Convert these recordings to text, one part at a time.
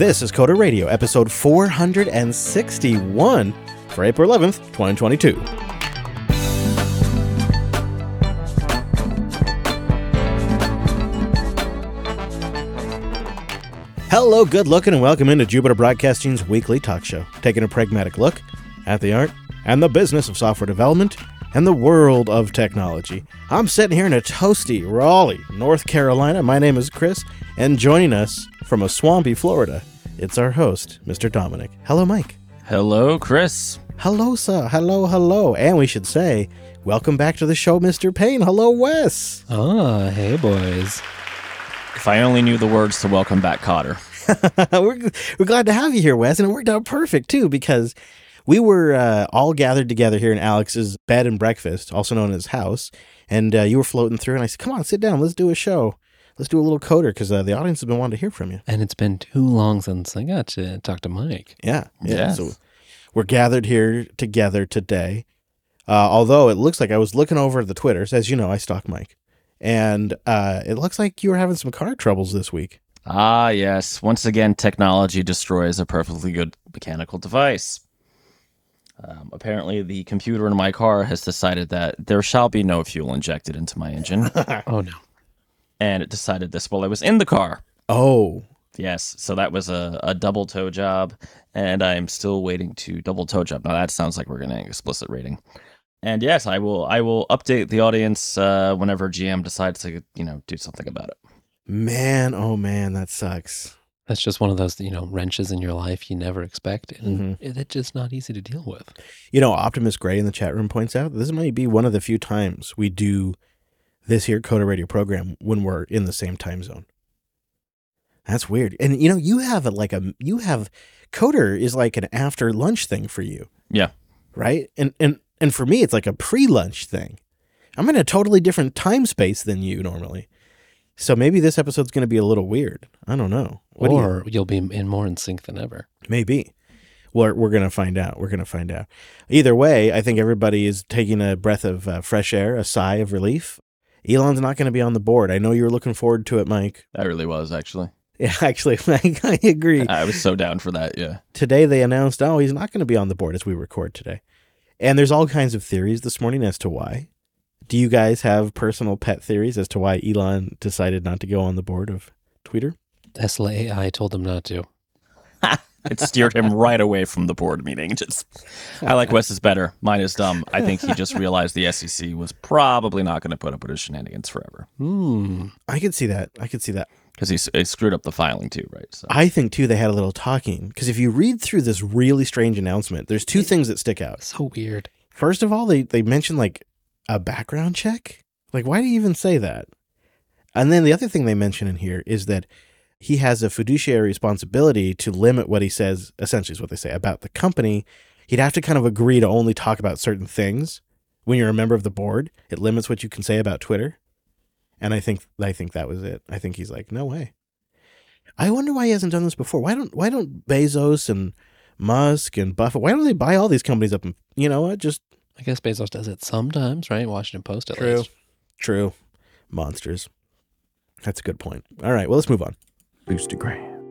This is Coder Radio, episode 461 for April 11th, 2022. Hello, good looking, and welcome into Jupiter Broadcasting's weekly talk show, taking a pragmatic look at the art and the business of software development and the world of technology. I'm sitting here in a toasty Raleigh, North Carolina. My name is Chris, and joining us from a swampy Florida, it's our host, Mr. Dominick. Hello, Mike. Hello, Chris. Hello, sir. Hello, hello. And we should say, welcome back to the show, Mr. Payne. Hello, Wes. Oh, hey, boys. If I only knew the words to welcome back Kotter. we're, we're glad to have you here, Wes. And it worked out perfect, too, because we were uh, all gathered together here in Alex's bed and breakfast, also known as house. And uh, you were floating through, and I said, come on, sit down. Let's do a show. Let's do a little coder because uh, the audience has been wanting to hear from you. And it's been too long since I got to talk to Mike. Yeah. Yeah. Yes. So we're gathered here together today. Uh, although it looks like I was looking over the Twitters. As you know, I stalk Mike. And uh, it looks like you were having some car troubles this week. Ah, yes. Once again, technology destroys a perfectly good mechanical device. Um, apparently, the computer in my car has decided that there shall be no fuel injected into my engine, Oh, no. And it decided this while I was in the car. Oh, Yes, so that was a, a double tow job, and I'm still waiting to double tow job. Now that sounds like we're getting an explicit rating. And yes, I will I will update the audience uh, whenever GM decides to you know do something about it. man. Oh, man. That sucks. That's just one of those, you know, wrenches in your life you never expect. And Mhm. it- it's just not easy to deal with. You know, Optimus Gray in the chat room points out this might be one of the few times we do this here Coder Radio program when we're in the same time zone. That's weird. And you know, you have a, like a you have Coder is like an after lunch thing for you. Yeah. Right? And and and for me it's like a pre-lunch thing. I'm in a totally different time space than you normally. So maybe this episode's going to be a little weird. I don't know. What do you- or you'll be in more in sync than ever. Maybe. We're, we're going to find out. We're going to find out. Either way, I think everybody is taking a breath of uh, fresh air, a sigh of relief. Elon's not going to be on the board. I know you were looking forward to it, Mike. I really was actually. Yeah, actually, Mike, I agree. I was so down for that. Yeah. Today they announced, oh, he's not going to be on the board as we record today. And there's all kinds of theories this morning as to why. Do you guys have personal pet theories as to why Elon decided not to go on the board of Twitter? Tesla AI told them not to. It steered him right away from the board meeting. Just, I like Wes's better. Mine is dumb. I think he just realized the SEC was probably not going to put up with his shenanigans forever Hmm. I could see that. I could see that. because he, he screwed up the filing too, right? So I think too they had a little talking because if you read through this really strange announcement, there's two things that stick out. So weird. First of all, they they mention like a background check. Like, why do you even say that? And then the other thing they mention in here is that he has a fiduciary responsibility to limit what he says. Essentially, is what they say about the company. He'd have to kind of agree to only talk about certain things when you're a member of the board. It limits what you can say about Twitter. And I think I think that was it. I think he's like, no way. I wonder why he hasn't done this before. Why don't why don't Bezos and Musk and Buffett why don't they buy all these companies up and you know what just I guess Bezos does it sometimes, right? Washington Post at least. True. least. True. Monsters. That's a good point. All right, well, let's move on. Boostagram.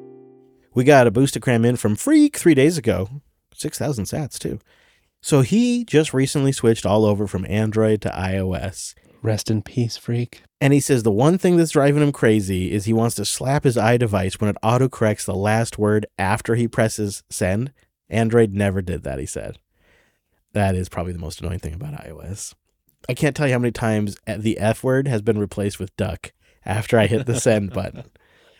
We got a Boostagram in from Freak three days ago. 6,000 sats, too. So he just recently switched all over from Android to iOS. Rest in peace, freak. And he says the one thing that's driving him crazy is he wants to slap his iDevice when it autocorrects the last word after he presses send. Android never did that, he said. That is probably the most annoying thing about iOS. I can't tell you how many times the F word has been replaced with duck after I hit the send button.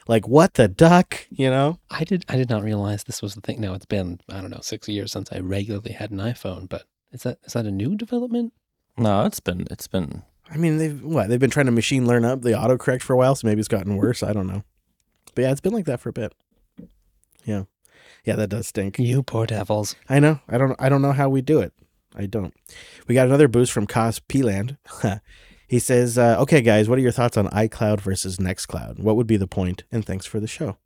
Like, what the duck, you know? I did I did not realize this was the thing. Now it's been, I don't know, six years since I regularly had an iPhone, but is that is that a new development? no, it's been it's been I mean, they've what? They've been trying to machine learn up the autocorrect for a while, so maybe it's gotten worse. I don't know. But yeah, it's been like that for a bit. Yeah. Yeah, that does stink. You poor devils. I know. I don't. I don't know how we do it. I don't. We got another boost from Cos Peland. he says, uh, "Okay, guys, what are your thoughts on iCloud versus Nextcloud? What would be the point? And thanks for the show.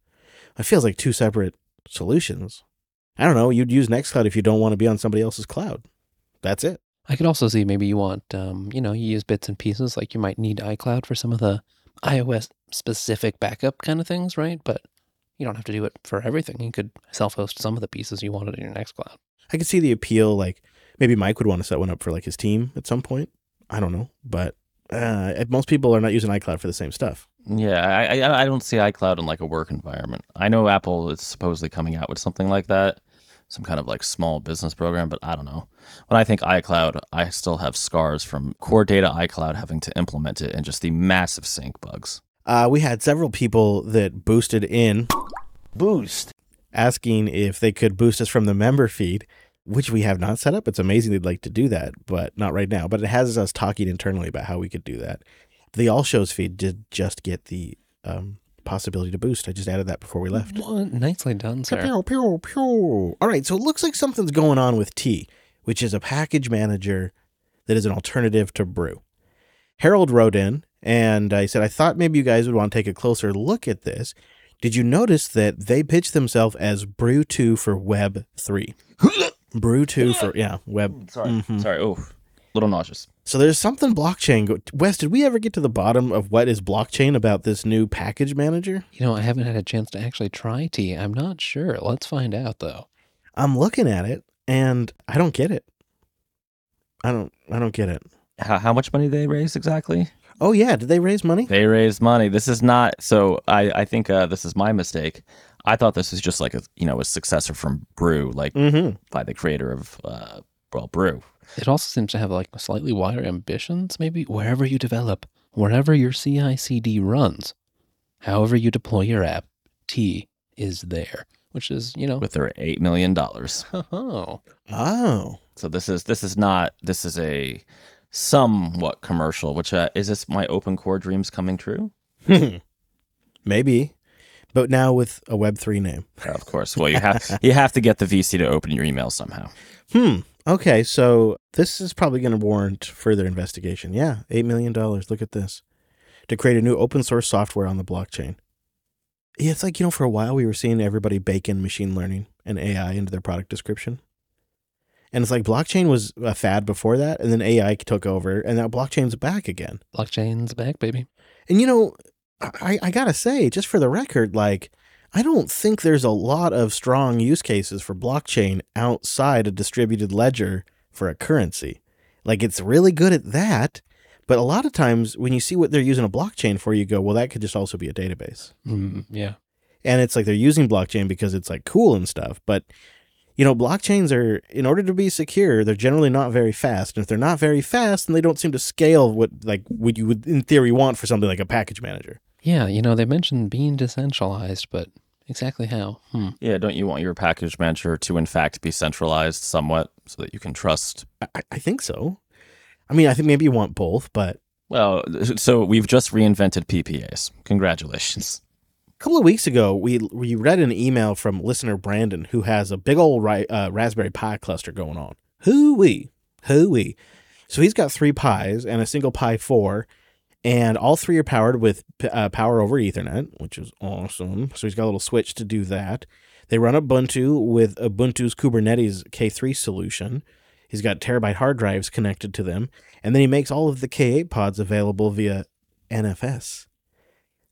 It feels like two separate solutions. I don't know. You'd use Nextcloud if you don't want to be on somebody else's cloud. That's it. I could also see maybe you want, um, you know, you use bits and pieces. Like you might need iCloud for some of the iOS specific backup kind of things, right? But You don't have to do it for everything. You could self-host some of the pieces you wanted in your Nextcloud. I could see the appeal. Like maybe Mike would want to set one up for like his team at some point. I don't know, but uh, most people are not using iCloud for the same stuff. Yeah, I, I I don't see iCloud in like a work environment. I know Apple is supposedly coming out with something like that, some kind of like small business program, but I don't know. When I think iCloud, I still have scars from core data iCloud having to implement it and just the massive sync bugs. Uh, we had several people that boosted in Boost. asking if they could boost us from the member feed, which we have not set up. It's amazing they'd like to do that, but not right now. But it has us talking internally about how we could do that. The All Shows feed did just get the um, possibility to boost. I just added that before we left. Well, nicely done, sir. Pew, pew, pew. All right, so it looks like something's going on with Tea, which is a package manager that is an alternative to Brew. Harold wrote in and I said, I thought maybe you guys would want to take a closer look at this. Did you notice that they pitched themselves as Brew 2 for Web 3? Brew 2 for, yeah, Web. Sorry, Mhm. sorry. Oh, little nauseous. So there's something blockchain. Go- Wes, did we ever get to the bottom of what is blockchain about this new package manager? You know, I haven't had a chance to actually try Tea. I'm not sure. Let's find out, though. I'm looking at it and I don't get it. I don't I don't get it. How, how much money did they raise exactly? Oh yeah, did they raise money? They raised money. This is not so. I I think uh, this is my mistake. I thought this was just like a you know a successor from Brew, like Mm-hmm. by the creator of uh, well Brew. It also seems to have like slightly wider ambitions, maybe wherever you develop, wherever your CI CD runs, however you deploy your app, Tea is there, which is, you know, with their eight million dollars. oh, Oh. So this is this is not this is a somewhat commercial. Which uh, is this my open core dreams coming true? Maybe. But now with a Web three name. Of course. Well, you have you have to get the VC to open your email somehow. Hmm. Okay, so this is probably going to warrant further investigation. Yeah, eight million dollars. Look at this to create a new open source software on the blockchain. Yeah, it's like you know, for a while we were seeing everybody bake in machine learning and AI into their product description, and it's like blockchain was a fad before that, and then AI took over, and now blockchain's back again. blockchain's back, baby. And you know, I, I gotta say, just for the record, like I don't think there's a lot of strong use cases for blockchain outside a distributed ledger for a currency. Like it's really good at that, but a lot of times when you see what they're using a blockchain for, you go, well, that could just also be a database. Mm, yeah. And it's like they're using blockchain because it's like cool and stuff, but you know, blockchains are in order to be secure, they're generally not very fast. And if they're not very fast, then they don't seem to scale what like what you would in theory want for something like a package manager. Yeah, you know, they mentioned being decentralized, but exactly how? Hmm. Yeah, don't you want your package manager to in fact be centralized somewhat so that you can trust? I, I think so. I mean, I think maybe you want both, but Well, so we've just reinvented PPAs. Congratulations. A couple of weeks ago, we we read an email from listener Brandon who has a big old ri- uh, Raspberry Pi cluster going on. Hooey, hooey. So he's got three Pis and a single Pi 4, and all three are powered with uh, power over Ethernet, which is awesome. So he's got a little switch to do that. They run Ubuntu with Ubuntu's Kubernetes K3 solution. He's got terabyte hard drives connected to them, and then he makes all of the K8 pods available via NFS.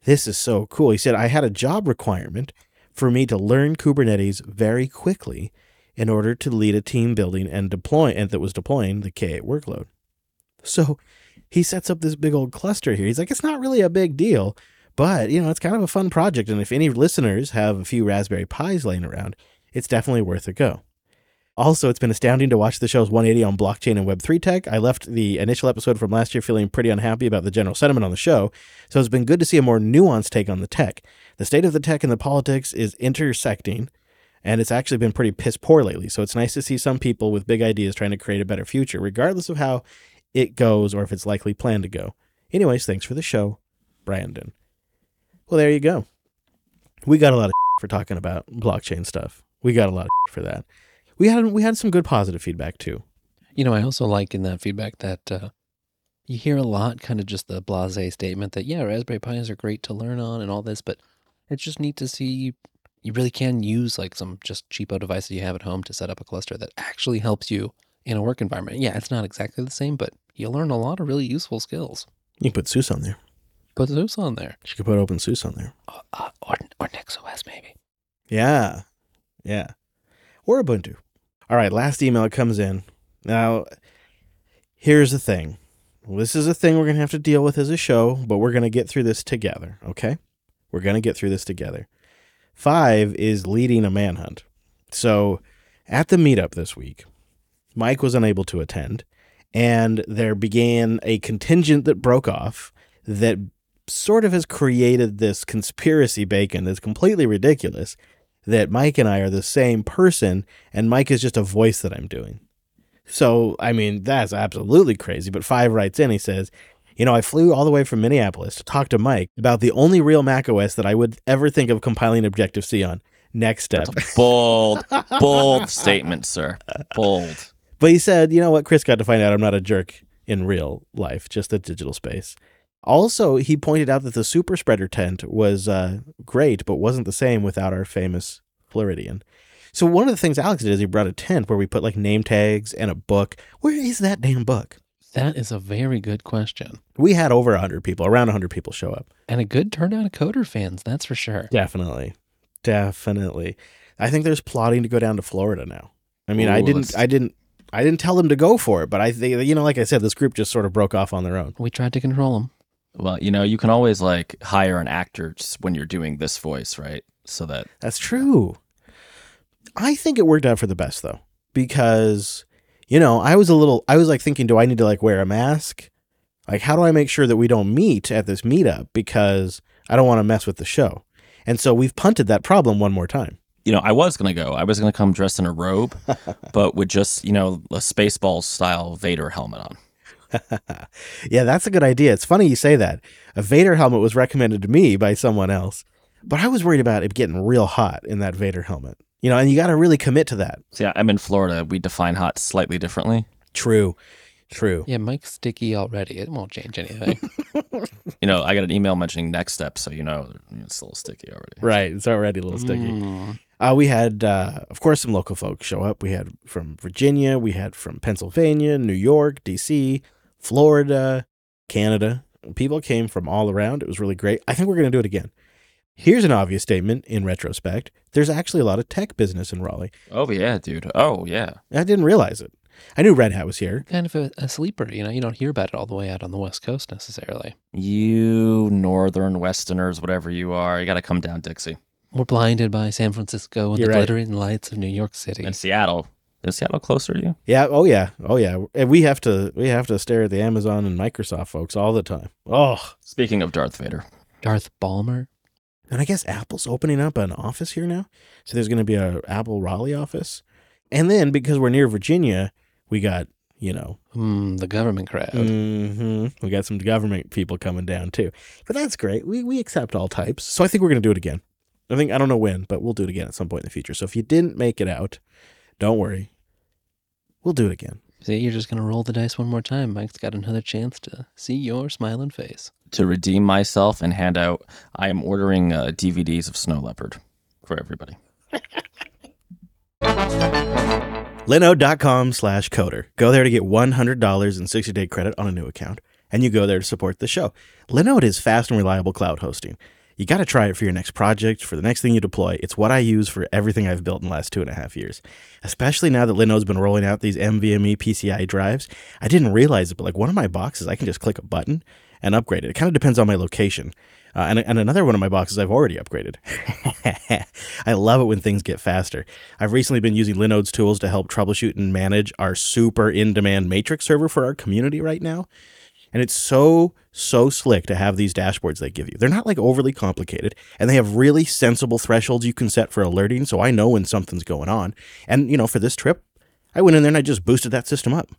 This is so cool. He said, I had a job requirement for me to learn Kubernetes very quickly in order to lead a team building and deploy and that was deploying the K8 workload. So he sets up this big old cluster here. He's like, it's not really a big deal, but you know, it's kind of a fun project. And if any listeners have a few Raspberry Pis laying around, it's definitely worth a go. Also, it's been astounding to watch the show's 180 on blockchain and Web3 tech. I left the initial episode from last year feeling pretty unhappy about the general sentiment on the show, so it's been good to see a more nuanced take on the tech. The state of the tech and the politics is intersecting, and it's actually been pretty piss poor lately. So it's nice to see some people with big ideas trying to create a better future, regardless of how it goes or if it's likely planned to go. Anyways, thanks for the show, Brandon. Well, there you go. We got a lot of for talking about blockchain stuff. We got a lot of for that. We had we had some good positive feedback too. You know, I also like in that feedback that uh, you hear a lot kind of just the blase statement that, yeah, Raspberry Pis are great to learn on and all this, but it's just neat to see you really can use like some just cheapo device that you have at home to set up a cluster that actually helps you in a work environment. Yeah, it's not exactly the same, but you learn a lot of really useful skills. You can put SUSE on there. Put Zeus on there. You could put Open OpenSUSE on there. Uh, uh, or, or NixOS, maybe. Yeah. Yeah. Or Ubuntu. All right, last email comes in. Now, here's the thing. This is a thing we're going to have to deal with as a show, but we're going to get through this together, okay? We're going to get through this together. Five is leading a manhunt. So, at the meetup this week, Mike was unable to attend, and there began a contingent that broke off that sort of has created this conspiracy bacon that's completely ridiculous that Mike and I are the same person, and Mike is just a voice that I'm doing. So, I mean, that's absolutely crazy. But Five writes in, he says, You know, I flew all the way from Minneapolis to talk to Mike about the only real Mac OS that I would ever think of compiling Objective C on. NeXTSTEP. That's a bold, bold statement, sir. Bold. But he said, You know what? Chris got to find out I'm not a jerk in real life, just a digital space. Also, he pointed out that the super spreader tent was uh, great, but wasn't the same without our famous Floridian. So one of the things Alex did is he brought a tent where we put like name tags and a book. Where is that damn book? That is a very good question. We had over 100 people, around 100 people show up. And a good turnout of coder fans, that's for sure. Definitely. Definitely. I think there's plotting to go down to Florida now. I mean, I didn't I didn't I didn't tell them to go for it, but I think you know like I said this group just sort of broke off on their own. We tried to control them. Well, you know, you can always like hire an actor just when you're doing this voice, right? So that That's true. I think it worked out for the best though, because you know I was a little I was like thinking, do I need to like wear a mask? Like, how do I make sure that we don't meet at this meetup because I don't want to mess with the show? And so we've punted that problem one more time. you know, I was gonna go. I was gonna come dressed in a robe, but with just you know a Spaceballs style Vader helmet on. yeah, that's a good idea. It's funny you say that. A Vader helmet was recommended to me by someone else, but I was worried about it getting real hot in that Vader helmet. You know, and you got to really commit to that. So yeah, I'm in Florida. We define hot slightly differently. True. True. Yeah, Mike's sticky already. It won't change anything. You know, I got an email mentioning NeXTSTEP, so you know it's a little sticky already. Right. It's already a little sticky. Mm. Uh, we had, uh, of course, some local folks show up. We had from Virginia, we had from Pennsylvania, New York, DC, Florida, Canada. People came from all around. It was really great. I think we're going to do it again. Here's an obvious statement in retrospect there's actually a lot of tech business in Raleigh. Oh yeah, dude. Oh yeah. I didn't realize it. I knew Red Hat was here. Kind of a, a sleeper, you know. You don't hear about it all the way out on the West Coast necessarily. You northern westerners, whatever you are, you got to come down Dixie We're blinded by San Francisco and You're the right. glittering lights of New York City. and Seattle. Is Seattle closer to you? Yeah. Oh yeah. Oh yeah. And we have to we have to stare at the Amazon and Microsoft folks all the time. Oh. Speaking of Darth Vader, Darth Ballmer. And I guess Apple's opening up an office here now. So there's going to be a Apple Raleigh office. And then because we're near Virginia, we got, you know, Hmm, the government crowd. hmm we got some government people coming down too. But that's great. We we accept all types. So I think we're going to do it again. I think I don't know when, but we'll do it again at some point in the future. So if you didn't make it out, don't worry. We'll do it again. See, you're just gonna roll the dice one more time. Mike's got another chance to see your smiling face. to redeem myself and hand out, I am ordering uh, DVDs of Snow Leopard for everybody. Linode.com slash coder. Go there to get $100 in 60 day credit on a new account, and you go there to support the show. Linode is fast and reliable cloud hosting. You got to try it for your next project, for the next thing you deploy. It's what I use for everything I've built in the last two and a half years. Especially now that Linode's been rolling out these NVMe PCI drives. I didn't realize it, but like one of my boxes, I can just click a button and upgrade it. It kind of depends on my location. Uh, and, and another one of my boxes I've already upgraded. I love it when things get faster. I've recently been using Linode's tools to help troubleshoot and manage our super in demand matrix server for our community right now. And it's so, so slick to have these dashboards they give you. They're not like overly complicated, and they have really sensible thresholds you can set for alerting. So I know when something's going on. And, you know, for this trip, I went in there and I just boosted that system up.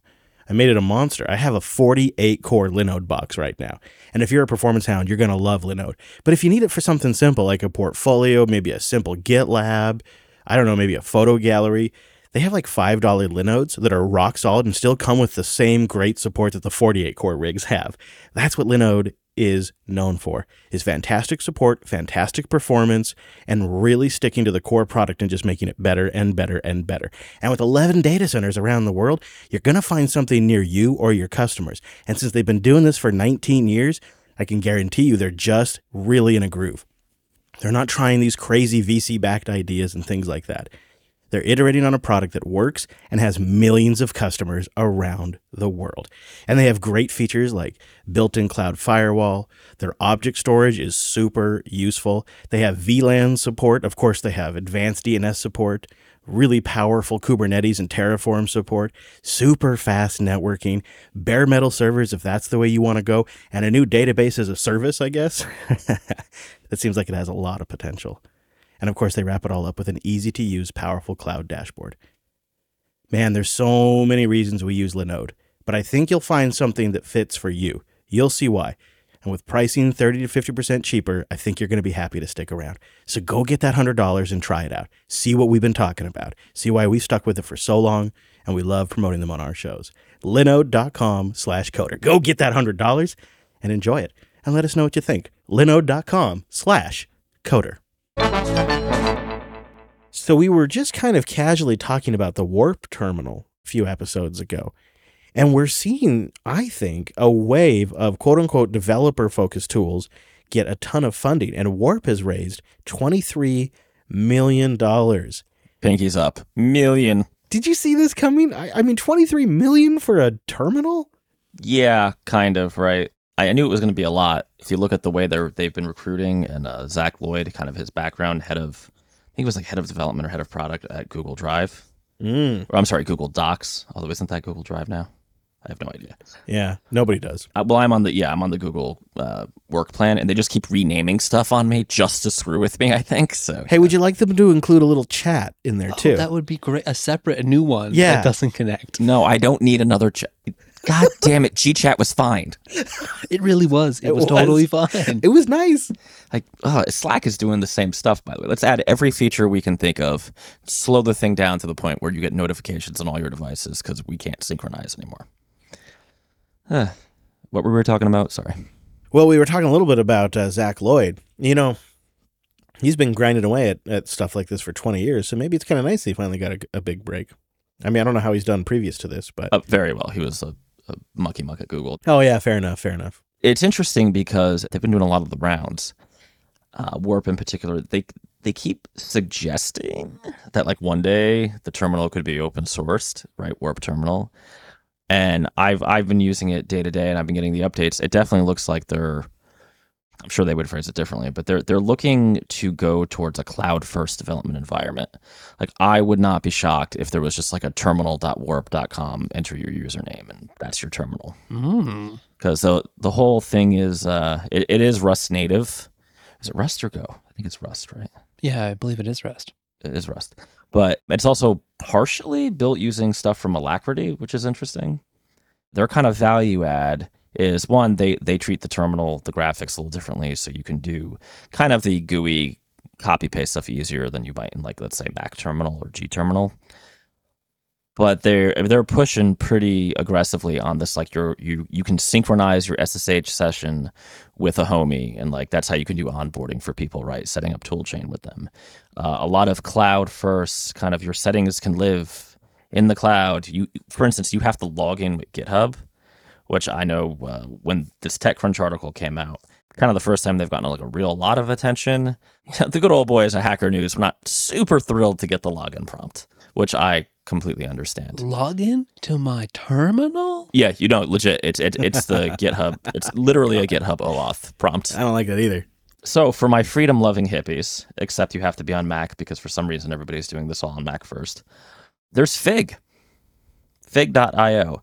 I made it a monster. I have a 48 core Linode box right now. And if you're a performance hound, you're going to love Linode. But if you need it for something simple like a portfolio, maybe a simple GitLab, I don't know, maybe a photo gallery, they have like $5 Linodes that are rock solid and still come with the same great support that the 48 core rigs have. That's what Linode is known for is fantastic support, fantastic performance, and really sticking to the core product and just making it better and better and better. And with 11 data centers around the world, you're going to find something near you or your customers. And since they've been doing this for 19 years, I can guarantee you they're just really in a groove. They're not trying these crazy VC backed ideas and things like that. They're iterating on a product that works and has millions of customers around the world. And they have great features like built in cloud firewall. Their object storage is super useful. They have VLAN support. Of course, they have advanced DNS support, really powerful Kubernetes and Terraform support, super fast networking, bare metal servers if that's the way you want to go, and a new database as a service, I guess. that seems like it has a lot of potential. And of course, they wrap it all up with an easy to use, powerful cloud dashboard. Man, there's so many reasons we use Linode, but I think you'll find something that fits for you. You'll see why. And with pricing 30 to 50% cheaper, I think you're going to be happy to stick around. So go get that $100 and try it out. See what we've been talking about. See why we've stuck with it for so long and we love promoting them on our shows. Linode.com slash coder. Go get that $100 and enjoy it. And let us know what you think. Linode.com slash coder. So we were just kind of casually talking about the Warp terminal a few episodes ago. And we're seeing, I think, a wave of quote unquote developer focused tools get a ton of funding. And Warp has raised $23 million. Pinkies up. Million. Did you see this coming? I, I mean, 23 million for a terminal? Yeah, kind of, right. I I knew it was going to be a lot. If you look at the way they're they've been recruiting, and uh, Zach Lloyd, kind of his background, head of, I think it was like head of development or head of product at Google Drive, Mm, or I'm sorry, Google Docs. Although isn't that Google Drive now? I have no idea. yeah, nobody does. Uh, well, I'm on the yeah, I'm on the Google uh, work plan, and they just keep renaming stuff on me just to screw with me. I think so. Hey, would you like them to include a little chat in there Oh, too? that would be great. A separate, a new one Yeah. that doesn't connect. No, I don't need another chat. God damn it, GChat was fine. It really was. It, It was, was. totally fine. it was nice. Like, oh, Slack is doing the same stuff, by the way. Let's add every feature we can think of, slow the thing down to the point where you get notifications on all your devices because we can't synchronize anymore. Huh. what were we talking about? Sorry. Well, we were talking a little bit about uh, Zach Lloyd. You know, he's been grinding away at, at stuff like this for 20 years, so maybe it's kind of nice that he finally got a, a big break. I mean, I don't know how he's done previous to this, but. Uh, very well. He was a, a mucky muck at Google. oh, yeah, fair enough, fair enough. It's interesting because they've been doing a lot of the rounds. Uh, Warp in particular, they they keep suggesting that like one day the terminal could be open sourced, right? Warp terminal. And I've I've been using it day to day, and I've been getting the updates. It definitely looks like they're. I'm sure they would phrase it differently, but they're they're looking to go towards a cloud first development environment. Like I would not be shocked if there was just like a terminal.warp.com, enter your username, and that's your terminal Mm. because the the whole thing is uh it, it is Rust native. Is it Rust or Go? I think it's Rust, right? Yeah, I believe it is Rust. It is Rust, but it's also partially built using stuff from Alacritty, which is interesting. Their kind of value add is one they they treat the terminal the graphics a little differently, so you can do kind of the GUI copy paste stuff easier than you might in like let's say Mac terminal or G terminal. But they're they're pushing pretty aggressively on this. Like you're you you can synchronize your SSH session with a homie, and like that's how you can do onboarding for people, right? Setting up toolchain with them. Uh, a lot of cloud first kind of your settings can live in the cloud. You, for instance, you have to log in with GitHub, which I know uh, when this TechCrunch article came out, kind of the first time they've gotten like a real lot of attention. the good old boys at Hacker News were not super thrilled to get the login prompt, which I completely understand. Login to my terminal? Yeah, you know, legit. It's it, it's the GitHub. It's literally a GitHub OAuth prompt. I don't like that either. So for my freedom loving hippies, except you have to be on Mac because for some reason everybody's doing this all on Mac first. There's Fig. Fig.io.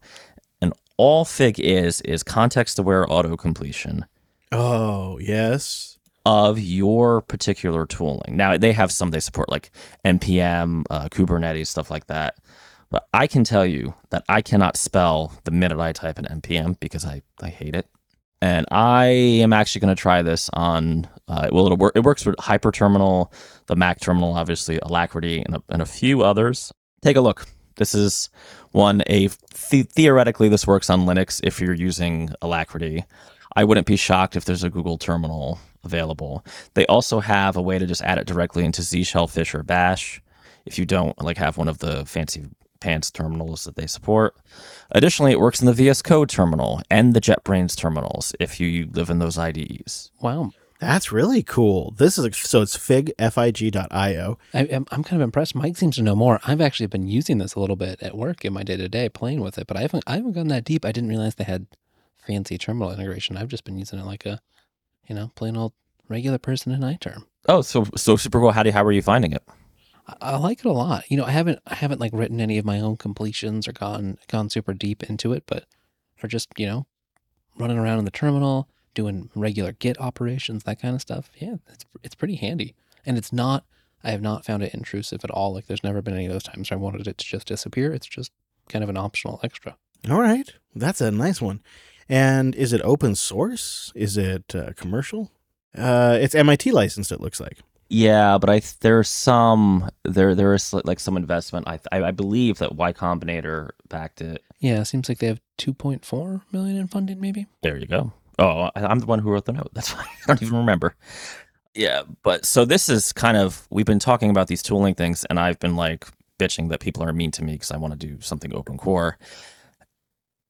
All Fig is is context aware auto completion Oh, yes. of your particular tooling. Now they have some they support like npm, uh, Kubernetes, stuff like that. But I can tell you that I cannot spell the minute I type in npm because I I hate it. And I am actually going to try this on. Uh, well, it'll work. It works with Hyperterminal, the Mac terminal, obviously, Alacritty, and a, and a few others. Take a look. This is one. A the- theoretically, this works on Linux if you're using Alacritty. I wouldn't be shocked if there's a Google terminal available. They also have a way to just add it directly into Z Shellfish or Bash if you don't like have one of the fancy pants terminals that they support. Additionally, it works in the VS Code terminal and the JetBrains terminals if you live in those IDEs. Wow. That's really cool. This is so it's fig.fig.io. I, I'm, I'm kind of impressed. Mike seems to know more. I've actually been using this a little bit at work in my day to day, playing with it, but I haven't I haven't gone that deep. I didn't realize they had fancy terminal integration. I've just been using it like a, you know, plain old regular person in iTerm. Oh, so so super cool. How do you, how are you finding it? I, I like it a lot. You know, I haven't I haven't like written any of my own completions or gone gone super deep into it, but for just you know, running around in the terminal, doing regular Git operations, that kind of stuff. Yeah, it's it's pretty handy, and it's not. I have not found it intrusive at all. Like, there's never been any of those times where I wanted it to just disappear. It's just kind of an optional extra. All right. That's a nice one. And is it open source? Is it uh, commercial? Uh, it's MIT licensed. It looks like. Yeah, but I there's some there there is like some investment. I I, I believe that Y Combinator backed it. Yeah, it seems like they have 2.4 million in funding, maybe. There you go. Oh, I- I'm the one who wrote the note. That's why I don't even remember. Yeah, but so this is kind of we've been talking about these tooling things, and I've been like bitching that people are mean to me because I want to do something open core.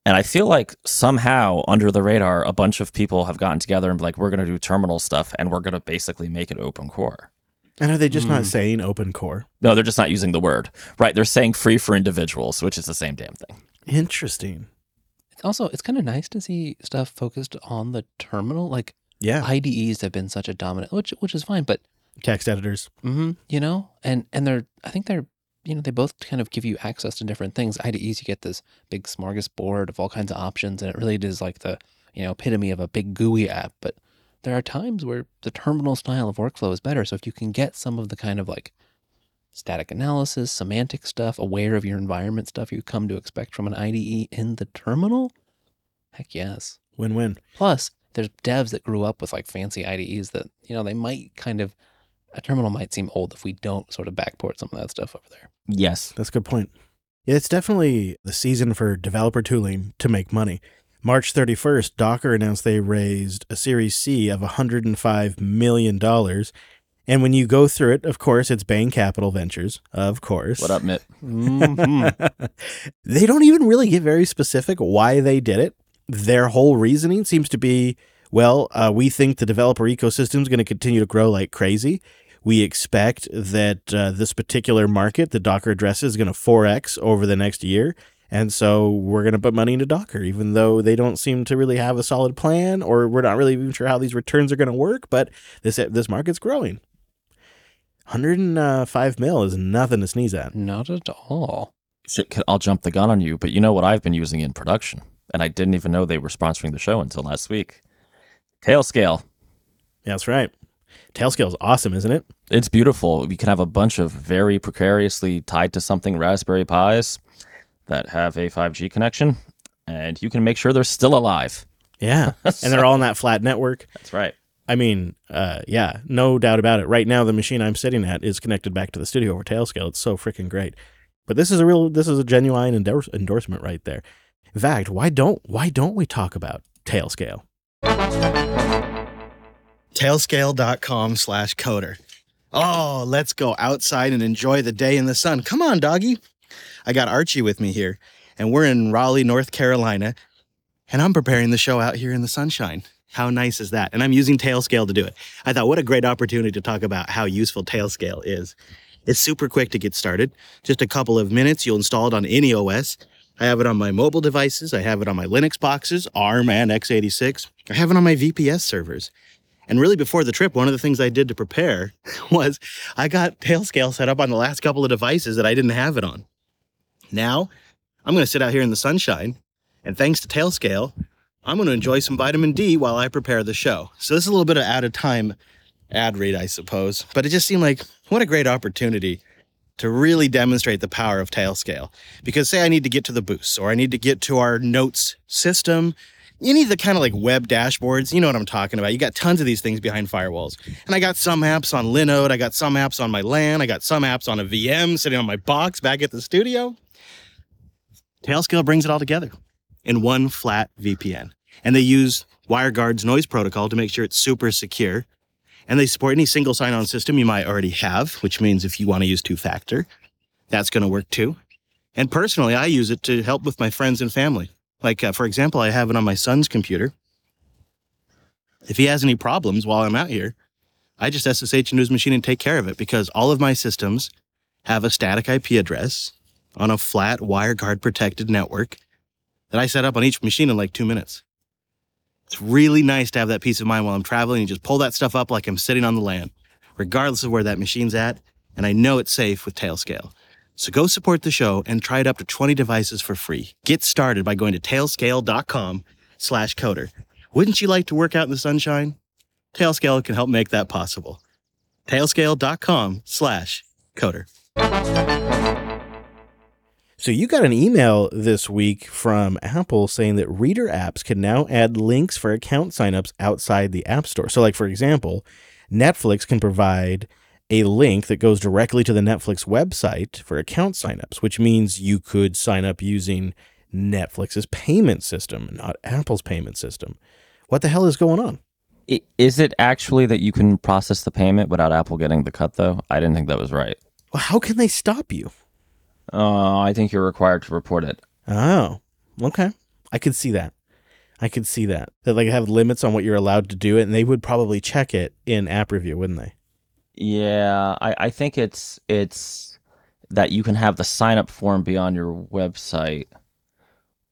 And I feel like somehow under the radar, a bunch of people have gotten together and be like, we're going to do terminal stuff and we're going to basically make it open core. And are they just Hmm. not saying open core? No, they're just not using the word. Right. They're saying free for individuals, which is the same damn thing. Interesting. Also it's kind of nice to see stuff focused on the terminal. Like Yeah. IDEs have been such a dominant, which which is fine, but Text editors. hmm you know, and and they're I think they're you know they both kind of give you access to different things. IDEs you get this big smorgasbord of all kinds of options, and it really is like the you know epitome of a big GUI app. But there are times where the terminal style of workflow is better. So if you can get some of the kind of like static analysis, semantic stuff, aware of your environment stuff you come to expect from an IDE in the terminal, heck yes. Win win. Plus, there's devs that grew up with like fancy IDEs that, you know, they might kind of, a terminal might seem old if we don't sort of backport some of that stuff over there. Yes. That's a good point. Yeah, it's definitely the season for developer tooling to make money. March 31st, Docker announced they raised a Series C of $105 million. And when you go through it, of course, it's Bain Capital Ventures, of course. What up, Mitt? they don't even really get very specific why they did it. Their whole reasoning seems to be well, uh, we think the developer ecosystem is going to continue to grow like crazy. We expect that uh, this particular market that Docker addresses is going to 4x over the next year. And so we're going to put money into Docker, even though they don't seem to really have a solid plan, or we're not really even sure how these returns are going to work. But this this market's growing. 105 uh, mil is nothing to sneeze at. Not at all. Shit, I'll jump the gun on you, but you know what I've been using in production, and I didn't even know they were sponsoring the show until last week. Tailscale. Yeah, that's right. Tailscale is awesome, isn't it? It's beautiful. You can have a bunch of very precariously tied to something Raspberry Pis that have a 5G connection, and you can make sure they're still alive. Yeah. and they're all in that flat network. That's right. I mean, uh, yeah, no doubt about it. Right now, the machine I'm sitting at is connected back to the studio over Tailscale. It's so freaking great. But this is a real, this is a genuine endorse, endorsement right there. In fact, why don't why don't we talk about Tailscale? tailscale.com slash coder. Oh, let's go outside and enjoy the day in the sun. Come on, doggy. I got Archie with me here, and we're in Raleigh, North Carolina, and I'm preparing the show out here in the sunshine. How nice is that? And I'm using Tailscale to do it. I thought, what a great opportunity to talk about how useful Tailscale is. It's super quick to get started. Just a couple of minutes, you'll install it on any OS. I have it on my mobile devices. I have it on my Linux boxes, ARM and x86. I have it on my VPS servers. And really, before the trip, one of the things I did to prepare was I got Tailscale set up on the last couple of devices that I didn't have it on. Now, I'm going to sit out here in the sunshine, and thanks to Tailscale, I'm going to enjoy some vitamin D while I prepare the show. So, this is a little bit of out of time ad read, I suppose, but it just seemed like what a great opportunity to really demonstrate the power of Tailscale. Because, say, I need to get to the boost, or I need to get to our notes system, you need the kind of like web dashboards. You know what I'm talking about. You got tons of these things behind firewalls. And I got some apps on Linode. I got some apps on my LAN. I got some apps on a VM sitting on my box back at the studio. Tailscale brings it all together in one flat VPN. And they use WireGuard's noise protocol to make sure it's super secure. And they support any single sign on system you might already have, which means if you want to use two factor, that's going to work too. And personally, I use it to help with my friends and family. Like, uh, for example, I have it on my son's computer. If he has any problems while I'm out here, I just SSH into his machine and take care of it because all of my systems have a static IP address on a flat WireGuard protected network that I set up on each machine in like two minutes. It's really nice to have that peace of mind while I'm traveling and just pull that stuff up like I'm sitting on the land, regardless of where that machine's at. And I know it's safe with Tailscale. So go support the show and try it up to 20 devices for free. Get started by going to tailscale.com slash coder. Wouldn't you like to work out in the sunshine? Tailscale can help make that possible. Tailscale.com slash coder. So you got an email this week from Apple saying that reader apps can now add links for account signups outside the App Store. So like for example, Netflix can provide a link that goes directly to the Netflix website for account signups, which means you could sign up using Netflix's payment system, not Apple's payment system. What the hell is going on? Is it actually that you can process the payment without Apple getting the cut, though? I didn't think that was right. Well, how can they stop you? Uh, I think you're required to report it. Oh, okay. I could see that. I could see that. That like have limits on what you're allowed to do, and they would probably check it in app review, wouldn't they? Yeah, I, I think it's it's that you can have the sign up form be on your website,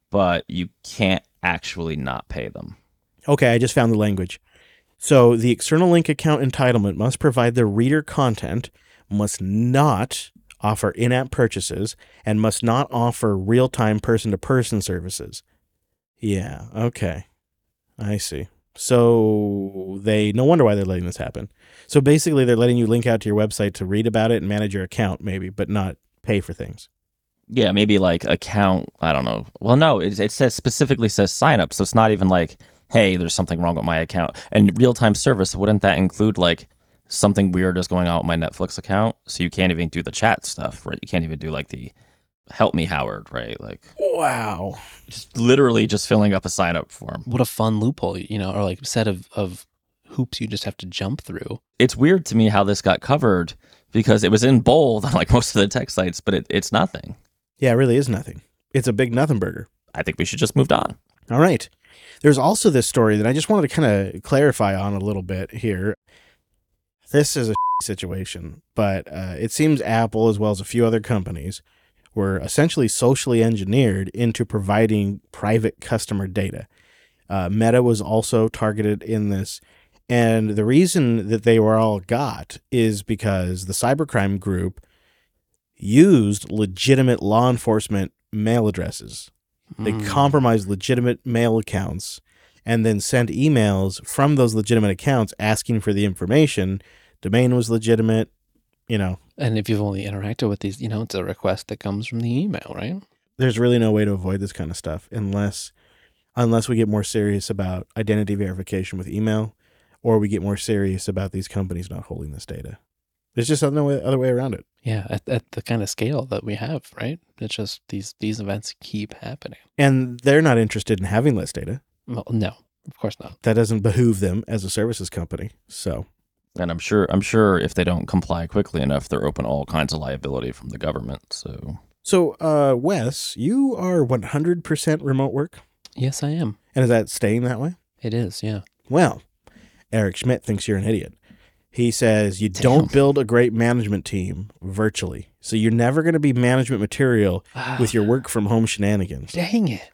but you can't actually not pay them. Okay, I just found the language. So the external link account entitlement must provide the reader content, must not offer in app purchases, and must not offer real time person to person services. Yeah, okay. I see. So they no wonder why they're letting this happen. So basically they're letting you link out to your website to read about it and manage your account maybe, but not pay for things. Yeah, maybe like account. I don't know. Well, no, it, it says specifically says sign up, so it's not even like, hey, there's something wrong with my account. And real time service wouldn't that include like something weird is going on with my Netflix account? So you can't even do the chat stuff, right? You can't even do like the help me Howard, right? Like Wow. just literally just filling up a sign up form. What a fun loophole, you know, or like set of, of hoops you just have to jump through. It's weird to me how this got covered because it was in bold on like most of the tech sites, but it, it's nothing. Yeah, it really is nothing. It's a big nothing burger. I think we should just move on. All right. There's also this story that I just wanted to kind of clarify on a little bit here. This is a situation, but uh, it seems Apple, as well as a few other companies, were essentially socially engineered into providing private customer data. Uh, Meta was also targeted in this. And the reason that they were all got is because the cybercrime group used legitimate law enforcement mail addresses they Mm. compromise legitimate mail accounts and then send emails from those legitimate accounts asking for the information. Domain was legitimate, you know. And if you've only interacted with these, you know, it's a request that comes from the email, right? There's really no way to avoid this kind of stuff unless unless we get more serious about identity verification with email or we get more serious about these companies not holding this data. There's just no way, other way around it. Yeah, at, at the kind of scale that we have, right? It's just these these events keep happening. And they're not interested in having less data. Well, no, of course not. That doesn't behoove them as a services company. So And I'm sure I'm sure if they don't comply quickly enough, they're open to all kinds of liability from the government. So So, uh, Wes, you are 100% remote work, Yes, I am. and is that staying that way? It is, yeah. Well, Eric Schmidt thinks you're an idiot. He says you don't build a great management team virtually, so you're never going to be management material with your work from home shenanigans. Dang it.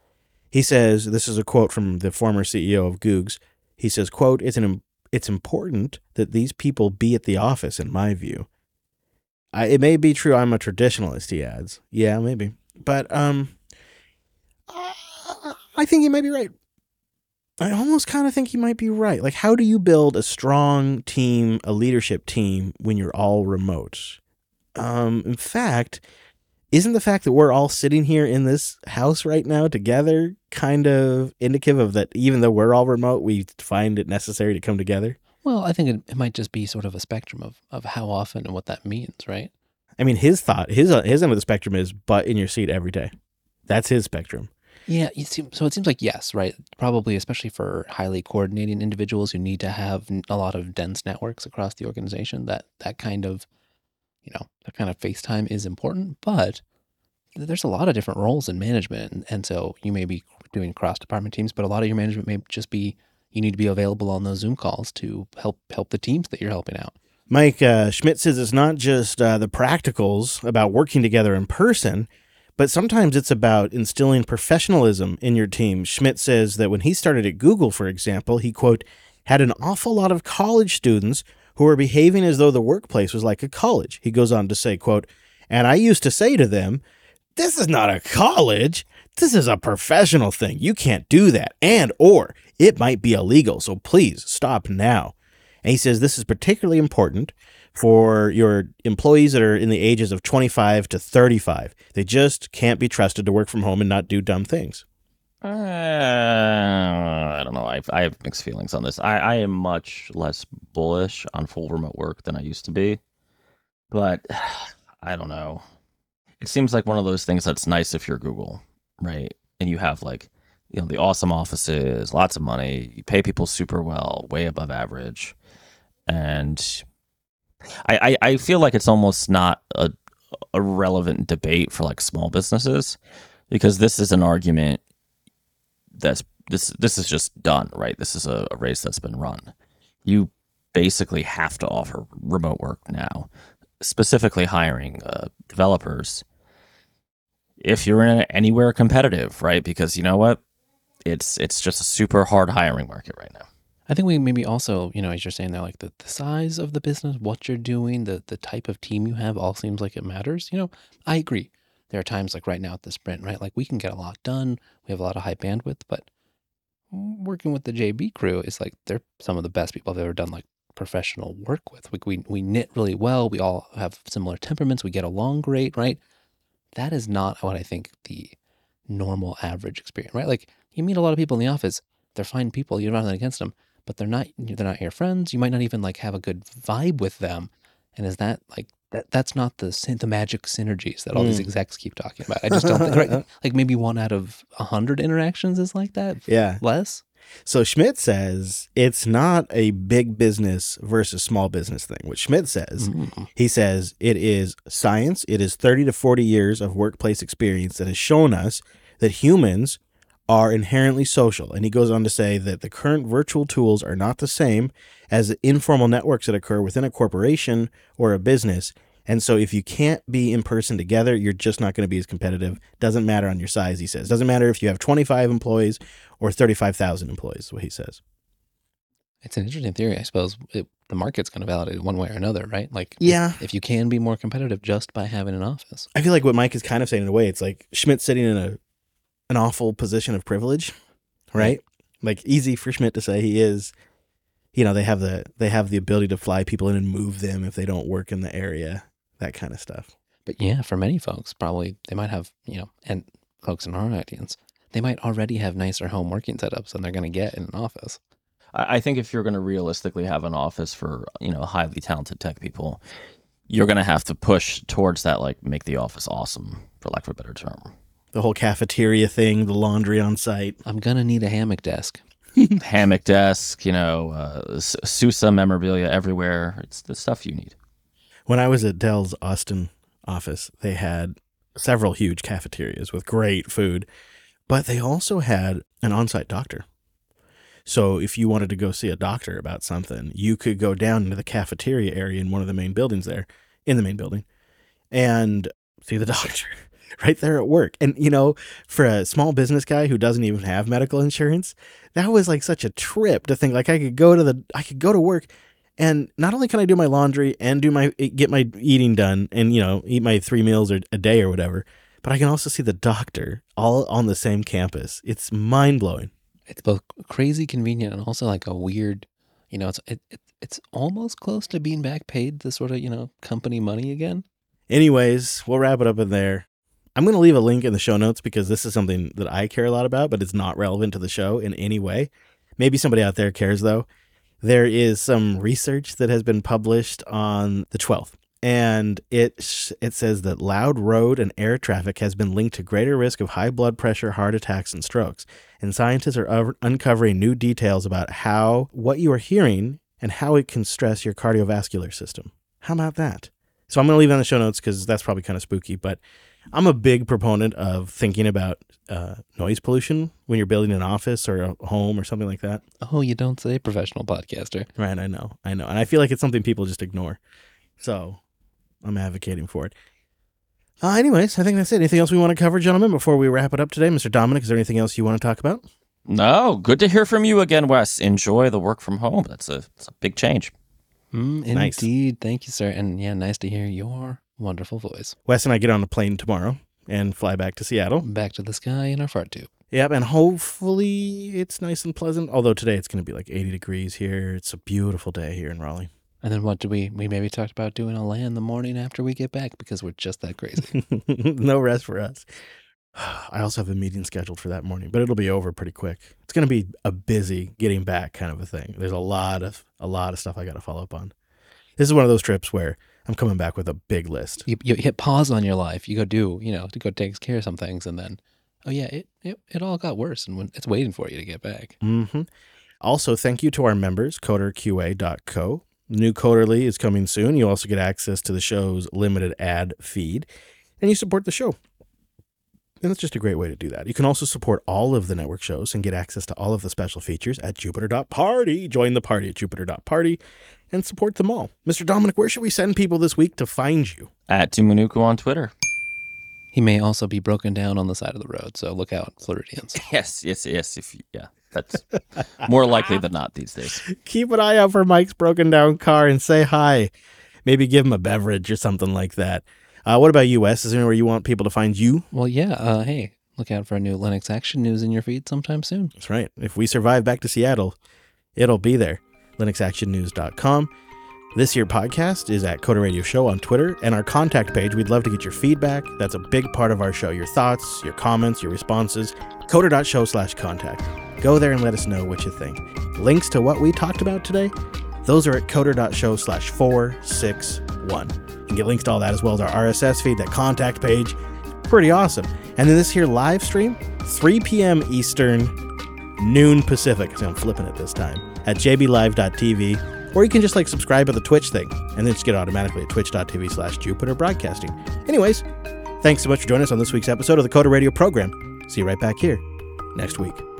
He says this is a quote from the former CEO of Googs. He says, "quote It's an it's important that these people be at the office, in my view. I, it may be true I'm a traditionalist." He adds, "Yeah, maybe, but um, I- think he might be right. I almost kind of think he might be right. Like, how do you build a strong team, a leadership team, when you're all remote? Um, in fact." Isn't the fact that we're all sitting here in this house right now together kind of indicative of that even though we're all remote we find it necessary to come together Well, I think it, it might just be sort of a spectrum of, of how often and what that means, right? i mean his thought his uh, his end of the spectrum is butt in your seat every day that's his spectrum Yeah, you see, so it seems like yes, right? Probably, especially for highly coordinating individuals who need to have a lot of dense networks across the organization. That that kind of, you know, that kind of FaceTime is important. But there's a lot of different roles in management, and, so you may be doing cross department teams, but a lot of your management may just be, you need to be available on those Zoom calls to help help the teams that you're helping out. Mike uh, Schmidt says it's not just uh, the practicals about working together in person, but sometimes it's about instilling professionalism in your team. Schmidt says that when he started at Google, for example, he, quote, had an awful lot of college students who were behaving as though the workplace was like a college. He goes on to say, quote, and I used to say to them, this is not a college. This is a professional thing. You can't do that. And, or it might be illegal. So please stop now. And he says this is particularly important for your employees that are in the ages of 25 to 35. They just can't be trusted to work from home and not do dumb things. Uh, I don't know. I, I have mixed feelings on this. I, I am much less bullish on full remote work than I used to be. But I don't know. It seems like one of those things that's nice if you're Google, right? And you have like, you know, the awesome offices, lots of money, you pay people super well, way above average. And I, I, I feel like it's almost not a, a relevant debate for like small businesses because this is an argument that's this this is just done right? This is a, a, race that's been run. You basically have to offer remote work now specifically hiring uh, developers if you're in anywhere competitive right? Because you know what? It's it's just a super hard hiring market right now. I think we maybe also, you know, as you're saying there, like the, the size of the business, what you're doing, the the type of team you have all seems like it matters. You know, I agree. There are times like right now at the sprint, right? Like we can get a lot done. We have a lot of high bandwidth, but working with the JB crew is like they're some of the best people I've ever done like professional work with. We, we we knit really well. We all have similar temperaments. We get along great, right? That is not what I think the normal average experience, right? Like you meet a lot of people in the office, they're fine people, you don't against them, but they're not they're not your friends. You might not even like have a good vibe with them. And is that like that that's not the the magic synergies that all mm. these execs keep talking about. I just don't think right, like maybe one out of a hundred interactions is like that. Yeah, less. So Schmidt says it's not a big business versus small business thing. What Schmidt says, mm. he says it is science. It is 30 to 40 years of workplace experience that has shown us that humans are inherently social. And he goes on to say that the current virtual tools are not the same as the informal networks that occur within a corporation or a business. And so if you can't be in person together, you're just not going to be as competitive. Doesn't matter on your size, he says. Doesn't matter if you have 25 employees or 35,000 employees, what he says. It's an interesting theory. I suppose it, the market's going to validate it one way or another, right? Like, yeah, if, if, you can be more competitive just by having an office. I feel like what Mike is kind of saying in a way, it's like Schmidt sitting in a an awful position of privilege, right? Like easy for Schmidt to say he is. You know, they have the they have the ability to fly people in and move them if they don't work in the area, that kind of stuff. But yeah, for many folks, probably they might have, you know, and folks in our audience, they might already have nicer home working setups than they're going to get in an office. I think if you're going to realistically have an office for, you know, highly talented tech people, you're going to have to push towards that, like make the office awesome, for lack of a better term the whole cafeteria thing, the laundry on site. I'm gonna need a hammock desk. hammock desk, you know, uh, Sousa memorabilia everywhere. It's the stuff you need. When I was at Dell's Austin office, they had several huge cafeterias with great food, but they also had an on-site doctor. So if you wanted to go see a doctor about something, you could go down into the cafeteria area in one of the main buildings there, in the main building, and see the doctor right there at work. And, you know, for a small business guy who doesn't even have medical insurance, that was like such a trip to think like I could go to the, I could go to work and not only can I do my laundry and do my, eh, get my eating done and, you know, eat my three meals or a day or whatever, but I can also see the doctor all on the same campus. It's mind blowing. It's both crazy convenient and also like a weird, you know, it's, it, it, it's almost close to being back paid the sort of, you know, company money again. Anyways, we'll wrap it up in there. I'm going to leave a link in the show notes because this is something that I care a lot about, but it's not relevant to the show in any way. Maybe somebody out there cares though. There is some research that has been published on the 12th, and it it says that loud road and air traffic has been linked to greater risk of high blood pressure, heart attacks, and strokes. And scientists are uncovering new details about how what you are hearing and how it can stress your cardiovascular system. How about that? So I'm going to leave that in the show notes because that's probably kind of spooky. But I'm a big proponent of thinking about uh, noise pollution when you're building an office or a home or something like that. Oh, you don't say, professional podcaster. Right, I know, I know, and I feel like it's something people just ignore. So I'm advocating for it. Uh, anyways, I think that's it. Anything else we want to cover, gentlemen, before we wrap it up today? Mr. Dominick, is there anything else you want to talk about? No, good to hear from you again, Wes. Enjoy the work from home. That's a, that's a big change. Mm, Nice. indeed. Thank you, sir. And yeah, nice to hear your wonderful voice. Wes and I get on a plane tomorrow and fly back to Seattle. Back to the sky in our fart tube. Yep, and hopefully it's nice and pleasant. Although today it's going to be like 80 degrees here. It's a beautiful day here in Raleigh. And then what do we, we maybe talked about doing a land the morning after we get back because we're just that crazy. no rest for us. I also have a meeting scheduled for that morning, but it'll be over pretty quick. It's going to be a busy getting back kind of a thing. There's a lot of a lot of stuff I got to follow up on. This is one of those trips where I'm coming back with a big list. you, you hit pause on your life. You go do, you know, to go take care of some things. And then, oh yeah, it, it, it all got worse. And when it's waiting for you to get back. Mm-hmm. Also, thank you to our members, coderqa.co. New Coderly is coming soon. You also get access to the show's limited ad feed, and you support the show. And that's just a great way to do that. You can also support all of the network shows and get access to all of the special features at Jupiter.party. Join the party at Jupiter.party and support them all. Mr. Dominick, where should we send people this week to find you? At Tumunuku on Twitter. He may also be broken down on the side of the road. So look out, Floridians. Yes, yes, yes. If you, yeah, that's more likely than not these days. Keep an eye out for Mike's broken down car and say hi. Maybe give him a beverage or something like that. Uh, what about you, Wes? Is there anywhere you want people to find you? Well, yeah. Uh, hey, look out for a new Linux Action News in your feed sometime soon. That's right. If we survive back to Seattle, it'll be there. LinuxActionNews.com. This year podcast is at Coder Radio Show on Twitter and our contact page. We'd love to get your feedback. That's a big part of our show. Your thoughts, your comments, your responses. Coder.show slash contact. Go there and let us know what you think. Links to what we talked about today, those are at coder.show slash 461. You can get links to all that as well as our RSS feed, that contact page. Pretty awesome. And then this here live stream, 3 p.m. Eastern, noon Pacific. So I'm flipping it this time at jblive.tv. Or you can just like subscribe to the Twitch thing and then just get automatically at twitch.tv slash Jupiter Broadcasting. Anyways, thanks so much for joining us on this week's episode of the Coder Radio program. See you right back here next week.